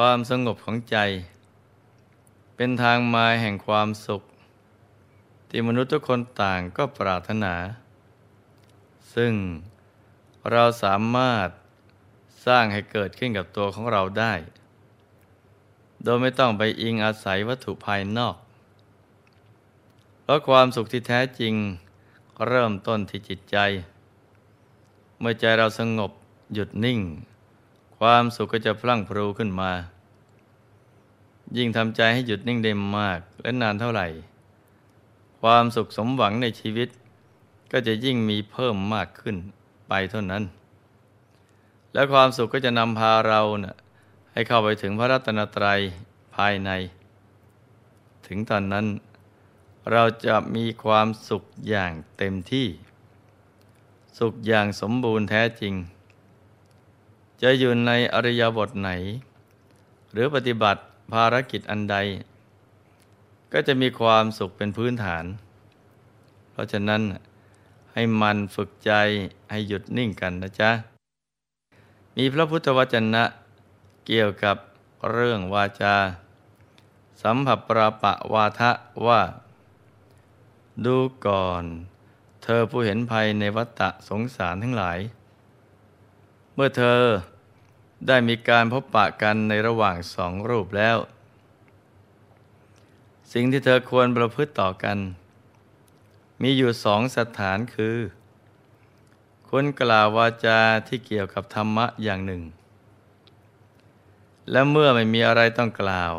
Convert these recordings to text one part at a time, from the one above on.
ความสงบของใจ เป็นทางมาแห่งความสุข ที่มนุษย์ทุกคนต่างก็ปรารถนา ซึ่งเราสามารถสร้างให้เกิดขึ้นกับตัวของเราได้ โดยไม่ต้องไปอิงอาศัยวัตถุภายนอก เพราะความสุขที่แท้จริงเริ่มต้นที่จิตใจ เมื่อใจเราสงบหยุดนิ่ง ความสุขก็จะพลั่งพรูขึ้นมา ยิ่งทำใจให้หยุดนิ่งได้มากและนานเท่าไหร่ ความสุขสมหวังในชีวิต ก็จะยิ่งมีเพิ่มมากขึ้นไปเท่านั้น และความสุขก็จะนำพาเรานะ่ะให้เข้าไปถึงพระรัตนตรัยภายใน ถึงตอนนั้นเราจะมีความสุขอย่างเต็มที่ สุขอย่างสมบูรณ์แท้จริง จะอยู่ในอริยบทไหน หรือปฏิบัติภารกิจอันใด ก็จะมีความสุขเป็นพื้นฐาน เพราะฉะนั้นให้มันฝึกใจให้หยุดนิ่งกันนะจ๊ะ มีพระพุทธวจนะเกี่ยวกับเรื่องวาจา สัมผัสปราปะวาทะว่า ดูก่อน เธอผู้เห็นภัยในวัฏฏะสงสารทั้งหลาย เมื่อเธอได้มีการพบปะกันในระหว่างสองรูปแล้ว สิ่งที่เธอควรประพฤติต่อกัน มีอยู่สองสถานคือคนกล่าววาจาที่เกี่ยวกับธรรมะอย่างหนึ่ง และเมื่อไม่มีอะไรต้องกล่าว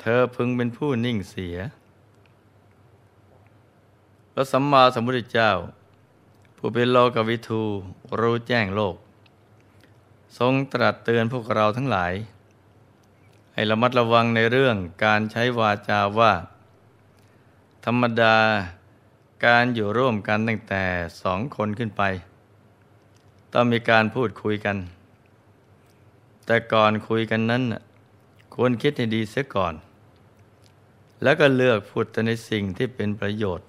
เธอพึงเป็นผู้นิ่งเสียพระสัมมาสัมพุทธเจ้า ผู้เป็นโลกวิทูรู้แจ้งโลก ทรงตรัสเตือนพวกเราทั้งหลาย ให้ระมัดระวังในเรื่องการใช้วาจาว่า ธรรมดาการอยู่ร่วมกันตั้งแต่สองคนขึ้นไป ต้องมีการพูดคุยกัน แต่ก่อนคุยกันนั้นควรคิดให้ดีเสียก่อน แล้วก็เลือกพูดแต่ในสิ่งที่เป็นประโยชน์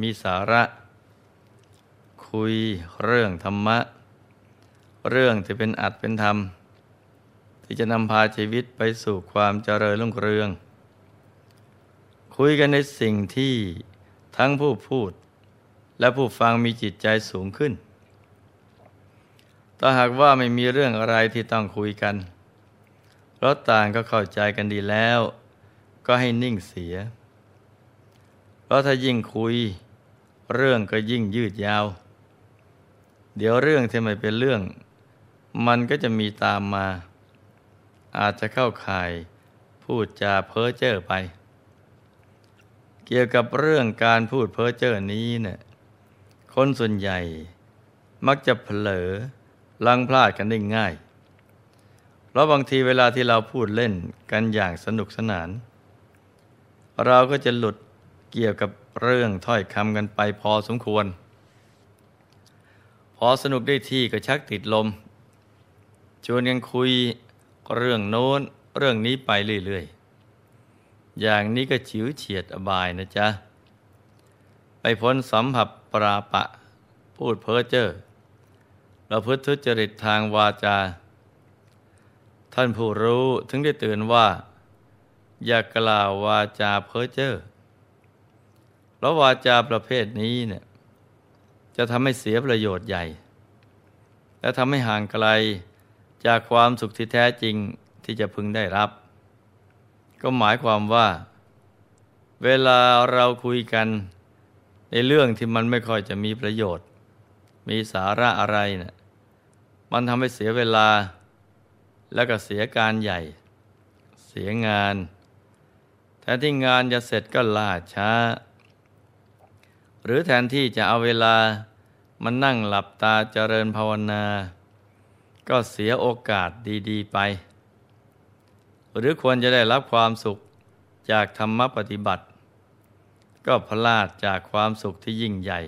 มีสาระ คุยเรื่องธรรมะ เรื่องที่เป็นอัดเป็นธรรม ที่จะนำพาชีวิตไปสู่ความเจริญรุ่งเรือง คุยกันในสิ่งที่ทั้งผู้พูด และผู้ฟังมีจิตใจสูงขึ้น ถ้าหากว่าไม่มีเรื่องอะไรที่ต้องคุยกันเพราะต่างก็เข้าใจกันดีแล้ว ก็ให้นิ่งเสีย เพราะถ้ายิ่งคุย เรื่องก็ยิ่งยืดยาว เดี๋ยวเรื่องที่ไม่เป็นเรื่อง มันก็จะมีตามมา อาจจะเข้าข่ายพูดจาเพ้อเจ้อไป เกี่ยวกับเรื่องการพูดเพ้อเจ้อนี้เนะี่ยคนส่วนใหญ่มักจะเผลอลังพลาดกันได้ง่าย เพราะบางทีเวลาที่เราพูดเล่นกันอย่างสนุกสนาน เราก็จะหลุดเกี่ยวกับเรื่องถ้อยคำกันไปพอสมควร พอสนุกได้ที่ก็ชักติดลม ชวนกันคุยเรื่องโน้นเรื่องนี้ไปเรื่อยๆ อย่างนี้ก็ฉิวเฉียดอบายนะจ๊ะ ไปพ้นสัมผัสปราปะ พูดเพ้อเจ้อเราพุทธจริตทางวาจา ท่านผู้รู้ถึงได้เตือนว่า อย่ากล่าววาจาเพ้อเจ้อเพราวาจาประเภทนี้เนี่ยจะทำให้เสียประโยชน์ใหญ่ และทำให้ห่างไกล จากความสุขที่แท้จริงที่จะพึงได้รับ ก็หมายความว่า เวลาเราคุยกันในเรื่องที่มันไม่ค่อยจะมีประโยชน์ มีสาระอะไรเนะี่ยมันทำให้เสียเวลา แล้วก็เสียการใหญ่ เสียงานแทนที่งานจะเสร็จก็ล่าช้า หรือแทนที่จะเอาเวลามันนั่งหลับตาเจริญภาวนา ก็เสียโอกาสดีๆไป หรือควรจะได้รับความสุขจากธรรมปฏิบัติ ก็พลาดจากความสุขที่ยิ่งใหญ่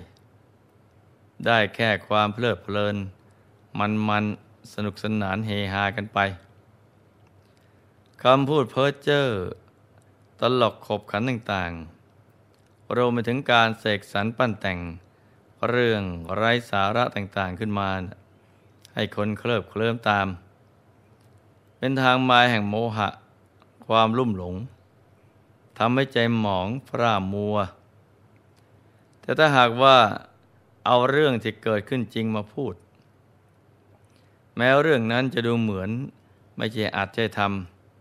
ได้แค่ความเพลิดเพลิน มันมันสนุกสนานเฮฮากันไปคำพูดเพ้อเจ้อตลกขบขันต่างๆรวมไปถึงการเสกสรรปั้นแต่งเรื่องไร้สาระต่างๆขึ้นมา ให้คนเคลิบเคลิ้มตาม เป็นทางมาแห่งโมหะ ความลุ่มหลงทำให้ใจหมองพร่ามัว แต่ถ้าหากว่าเอาเรื่องที่เกิดขึ้นจริงมาพูด แม้เรื่องนั้นจะดูเหมือนไม่ใช่อาจใช่ท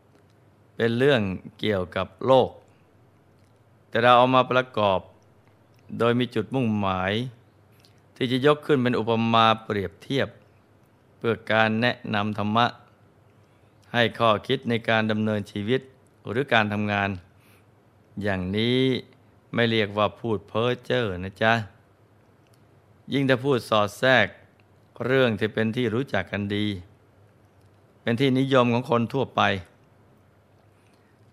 ำเป็นเรื่องเกี่ยวกับโลก แต่เราเอามาประกอบ โดยมีจุดมุ่งหมาย ที่จะยกขึ้นเป็นอุปมาเปรียบเทียบ เพื่อการแนะนำธรรมะ ให้ข้อคิดในการดำเนินชีวิตหรือการทำงาน อย่างนี้ไม่เรียกว่าพูดเพ้อเจ้อนะจ๊ะ ยิ่งถ้าพูดสอดแทรกเรื่องที่เป็นที่รู้จักกันดี เป็นที่นิยมของคนทั่วไป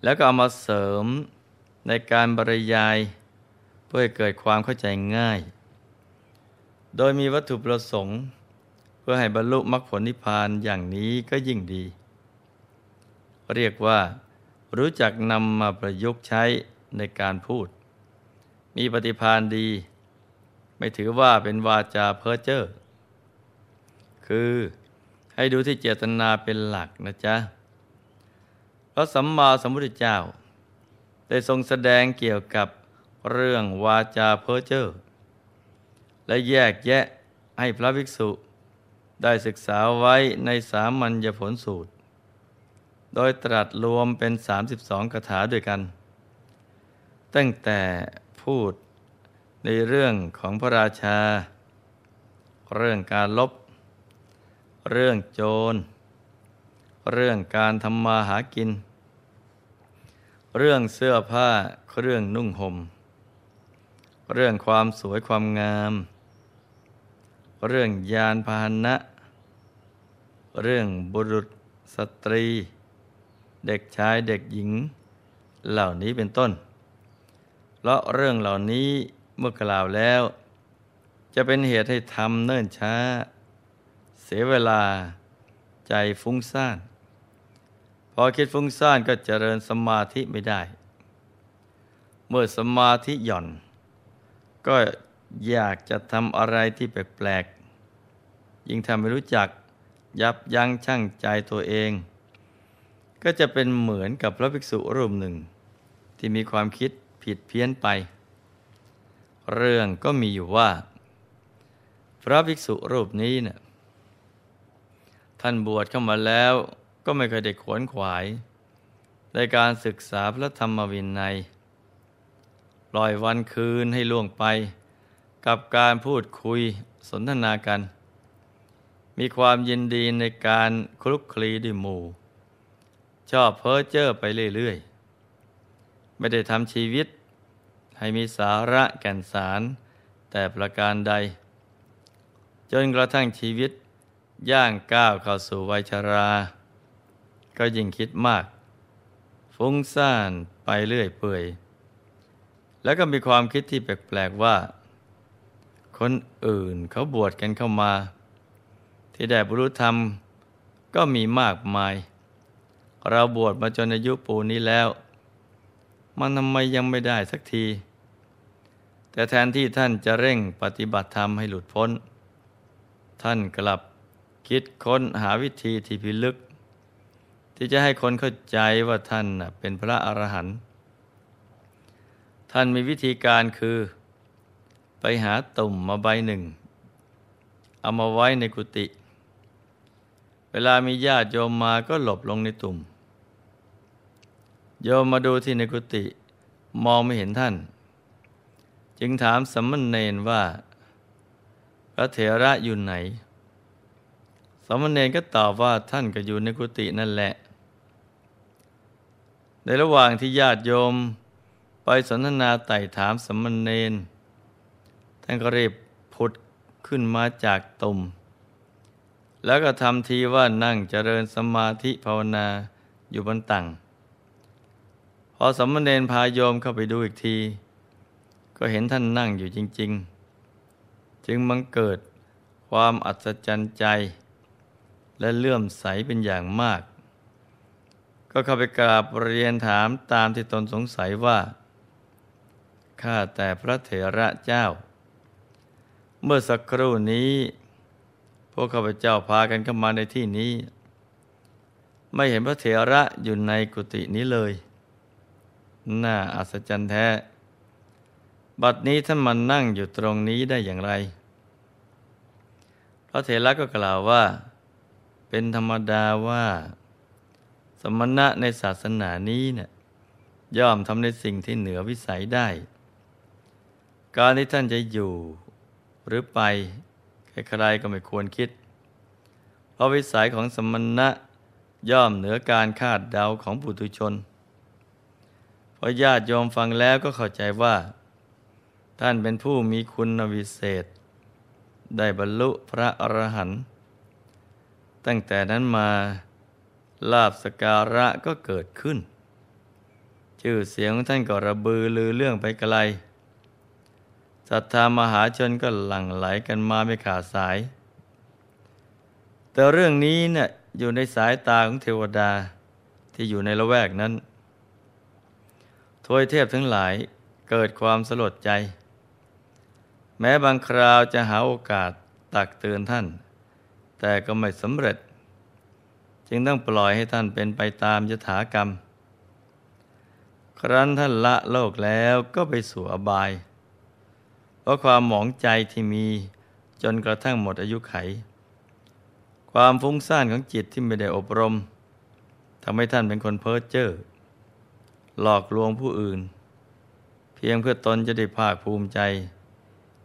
แล้วก็เอามาเสริมในการบรรยาย เพื่อให้เกิดความเข้าใจง่าย โดยมีวัตถุประสงค์ พื่อให้บรรลุมรรคผลนิพพานอย่างนี้ก็ยิ่งดี เรียกว่า รู้จักนำมาประยุกต์ใช้ในการพูด มีปฏิภาณดี ไม่ถือว่าเป็นวาจาเพ้อเจ้อคือให้ดูที่เจตนาเป็นหลักนะจ๊ะพระสัมมาสัมพุทธเจ้า ได้ทรงแสดงเกี่ยวกับเรื่องวาจาเพ้อเจ้อและแยกแยะให้พระภิกษุ ได้ศึกษาไว้ในสามัญญผลสูตร โดยตรัสรวมเป็น 32คาถาด้วยกัน ตั้งแต่พูดในเรื่องของพระราชา เรื่องการลบ เรื่องโจร เรื่องการทำมาหากิน เรื่องเสื้อผ้าเครื่องนุ่งหม่ม เรื่องความสวยความงาม เรื่องยานพาหนะ เรื่องบุรุษสตรี เด็กชายเด็กหญิง เหล่านี้เป็นต้น เพราะเรื่องเหล่านี้เมื่อกล่าวแล้ว จะเป็นเหตุให้ทำเนิ่นช้า เสียเวลาใจฟุ้งซ่าน พอคิดฟุ้งซ่านก็เจริญสมาธิไม่ได้ เมื่อสมาธิหย่อน ก็ อยากจะทำอะไรที่แปลกๆ ยิ่งทำไม่รู้จักยับยั้งชั่งใจตัวเอง ก็จะเป็นเหมือนกับพระภิกษุรูปหนึ่ง ที่มีความคิดผิดเพี้ยนไป เรื่องก็มีอยู่ว่า พระภิกษุรูปนี้เนะ่ยท่านบวชเข้ามาแล้วก็ไม่เคยได้ขวนขวายในการศึกษาพระธรรมวินัย ปล่อยวันคืนให้ล่วงไป กับการพูดคุยสนทนากัน มีความยินดีในการคลุกคลีด้วยหมู่ ชอบเพ้อเจ้อไปเรื่อยๆ ไม่ได้ทำชีวิต ให้มีสาระแก่นสาร แต่ประการใด จนกระทั่งชีวิต ย่างก้าวเข้าสู่วัยชรา ก็ยิ่งคิดมาก ฟุ้งซ่านไปเรื่อยเปื่อยแล้วก็มีความคิดที่แปลกๆว่า คนอื่นเขาบวชกันเข้ามา ที่ได้บรรลุธรรมก็มีมากมาย เราบวชมาจนอายุปูนี้แล้ว มันทำไมยังไม่ได้สักที แต่แทนที่ท่านจะเร่งปฏิบัติธรรมให้หลุดพ้น ท่านกลับคิดค้นหาวิธีที่พิลึก ที่จะให้คนเข้าใจว่าท่านเป็นพระอรหันต์ท่านมีวิธีการคือ ไปหาตุ่มมาใบหนึ่ง เอามาไว้ในกุฏิเวลามีญาติโยมมาก็หลบลงในตุ่ม โยมมาดูที่ในกุฏิมองไม่เห็นท่าน จึงถามสัมมณเณรว่า พระเถระอยู่ไหนสมณเณรก็ตอบว่าท่านก็อยู่ในกุฏินั่นแหละ ในระหว่างที่ญาติโยมไปสนทนาไต่ถามสมณเณร ท่านก็รีบผุดขึ้นมาจากตุ่ม แล้วก็ทำทีว่านั่งเจริญสมาธิภาวนาอยู่บนตังพอสมณเณรพาโยมเข้าไปดูอีกที ก็เห็นท่านนั่งอยู่จริง ๆ จึงมังเกิดความอัศจรรย์ใจ และเลื่อมใสเป็นอย่างมาก ก็เข้าไปกราบเรียนถามตามที่ตนสงสัยว่า ข้าแต่พระเถระเจ้า เมื่อสักครู่นี้ พวกข้าพเจ้าพากันเข้ามาในที่นี้ ไม่เห็นพระเถระอยู่ในกุฏินี้เลย น่าอัศจรรย์แท้ บัดนี้ท่านมานั่งอยู่ตรงนี้ได้อย่างไร พระเถระก็กล่าวว่า เป็นธรรมดาว่า สมณะในศาสนานี้เนะี่ยย่อมทำในสิ่งที่เหนือวิสัยได้ การที่ท่านจะอยู่ หรือไปใครๆก็ไม่ควรคิด เพราะวิสัยของสมณะย่อมเหนือการคาดเดาของปุถุชนพอญาติโยมฟังแล้วก็เข้าใจว่า ท่านเป็นผู้มีคุณวิเศษ ได้บรรลุพระอรหันต์ตั้งแต่นั้นมาลาบสการะก็เกิดขึ้น ชื่อเสียงของท่านก็ระบือลือเรื่องไปไกล ศรัทธามหาชนก็หลั่งไหลกันมาไม่ขาดสาย แต่เรื่องนี้เนะี่ยอยู่ในสายตาของเทวดาที่อยู่ในละแวกนั้นทวยเทพทั้งหลายเกิดความสลดใจ แม้บางคราวจะหาโอกาสตักเตือนท่าน แต่ก็ไม่สำเร็จ จึงต้องปล่อยให้ท่านเป็นไปตามยถากรรม ครั้นท่านละโลกแล้วก็ไปสู่อบาย ราะความหมองใจที่มีจนกระทั่งหมดอายุไข ความฟุ้งซ่านของจิตที่ไม่ได้อบรมทำให้ท่านเป็นคนเพ้อเจ้อหลอกลวงผู้อื่น เพียงเพื่อตนจะได้ภาคภูมิใจ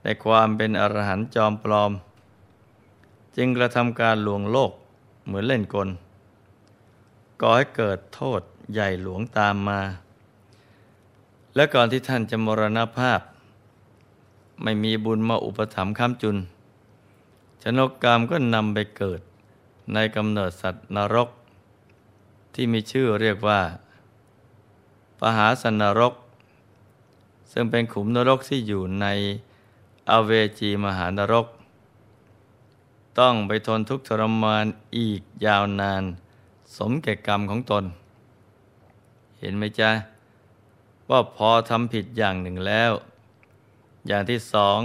ในความเป็นอรหันต์จอมปลอม จึงกระทำการลวงโลกเหมือนเล่นกลก่อให้เกิดโทษใหญ่หลวงตามมา และก่อนที่ท่านจะมรณภาพ ไม่มีบุญมาอุปถัมภ์ค้ำจุน ชนกกรรมก็นำไปเกิดในกำเนิดสัตว์นรก ที่มีชื่อเรียกว่า ปหาสนรก ซึ่งเป็นขุมนรกที่อยู่ในอเวจีมหานรก ต้องไปทนทุกข์ทรมานอีกยาวนาน สมแก่กรรมของตน เห็นไหมจ๊ะ ว่าพอทำผิดอย่างหนึ่งแล้ว อย่างที่สอง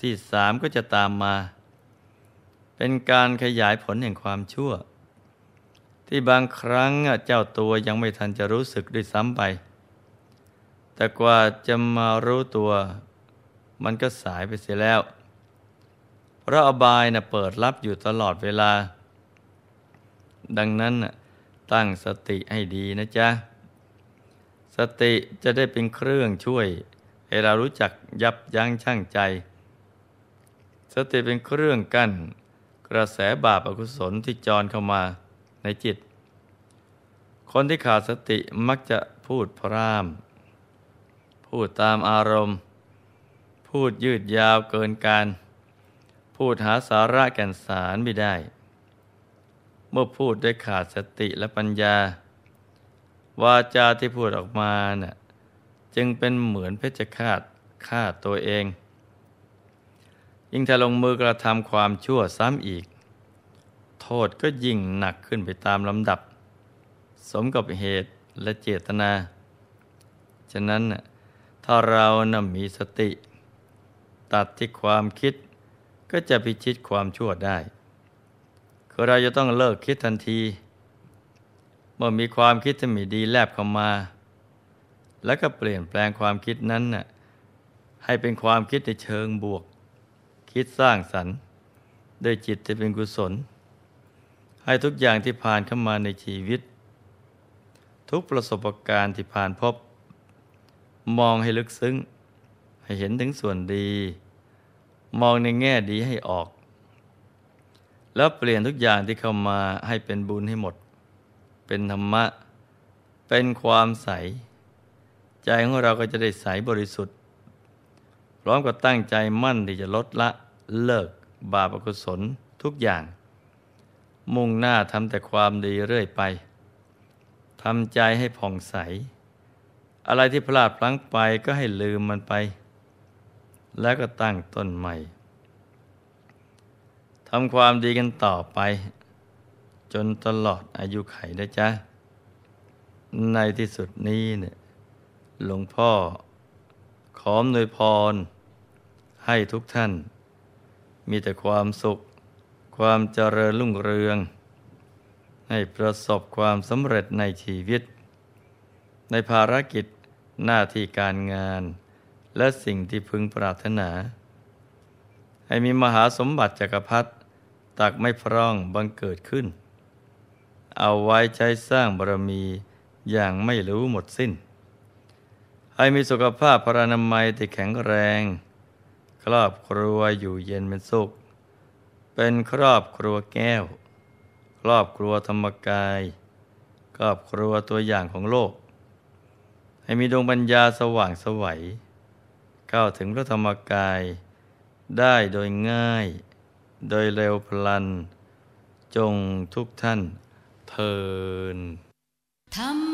ที่สามก็จะตามมา เป็นการขยายผลแห่งความชั่ว ที่บางครั้งเจ้าตัวยังไม่ทันจะรู้สึกด้วยซ้ำไป แต่กว่าจะมารู้ตัว มันก็สายไปเสียแล้วเพราะอบายนะเปิดรับอยู่ตลอดเวลา ดังนั้นตั้งสติให้ดีนะจ๊ะ สติจะได้เป็นเครื่องช่วย ให้เรารู้จักยับยั้งชั่งใจ สติเป็นเครื่องกั้น กระแสบาปอกุศลที่จรเข้ามาในจิต คนที่ขาดสติมักจะพูดพร่ำพูดตามอารมณ์ พูดยืดยาวเกินการ พูดหาสาระแก่นสารไม่ได้ เมื่อพูดด้วยขาดสติและปัญญาวาจาที่พูดออกมาน่ะ จึงเป็นเหมือนเพชฌฆาตฆ่าตัวเอง ยิ่งถ้าลงมือกระทำความชั่วซ้ำอีก โทษก็ยิ่งหนักขึ้นไปตามลำดับ สมกับเหตุและเจตนา ฉะนั้นถ้าเรานำมีสติ ตัดที่ความคิดก็จะพิชิตความชั่วได้ คือเราจะต้องเลิกคิดทันที เมื่อมีความคิดที่ไม่ดีแลบเข้ามา แล้วก็เปลี่ยนแปลงความคิดนั้นน่ะให้เป็นความคิดในเชิงบวก คิดสร้างสรรค์ด้วยจิตที่เป็นกุศล ให้ทุกอย่างที่ผ่านเข้ามาในชีวิต ทุกประสบการณ์ที่ผ่านพบ มองให้ลึกซึ้ง ให้เห็นถึงส่วนดี มองในแง่ดีให้ออก แล้วเปลี่ยนทุกอย่างที่เข้ามาให้เป็นบุญให้หมด เป็นธรรมะ เป็นความใส ใจของเราก็จะได้ใสบริสุทธิ์ พร้อมกับตั้งใจมั่นที่จะลดละเลิกบาปอกุศลทุกอย่าง มุ่งหน้าทำแต่ความดีเรื่อยไปทำใจให้ผ่องใส อะไรที่พลาดพลั้งไปก็ให้ลืมมันไป แล้วก็ตั้งต้นใหม่ทำความดีกันต่อไป จนตลอดอายุไขนะจ๊ะ ในที่สุดนี้เนี่ย หลวงพ่อ ขอมนวยพร ให้ทุกท่าน มีแต่ความสุข ความเจริญรุ่งเรืองในให้ประสบความสำเร็จในชีวิต ในภารกิจหน้าที่การงาน และสิ่งที่พึงปรารถนา ให้มีมหาสมบัติจักรพรรดิตักไม่พร่องบังเกิดขึ้น เอาไว้ใช้สร้างบารมีอย่างไม่รู้หมดสิ้น ให้มีสุขภาพพรานามัยที่แข็งแรง ครอบครัวอยู่เย็นเป็นสุข เป็นครอบครัวแก้ว ครอบครัวธรรมกาย ครอบครัวตัวอย่างของโลก ให้มีดวงปัญญาสว่างสวัยเข้าถึงพระธรรมกายได้โดยง่าย โดยเร็วพลัน จงทุกท่านเทินธรรม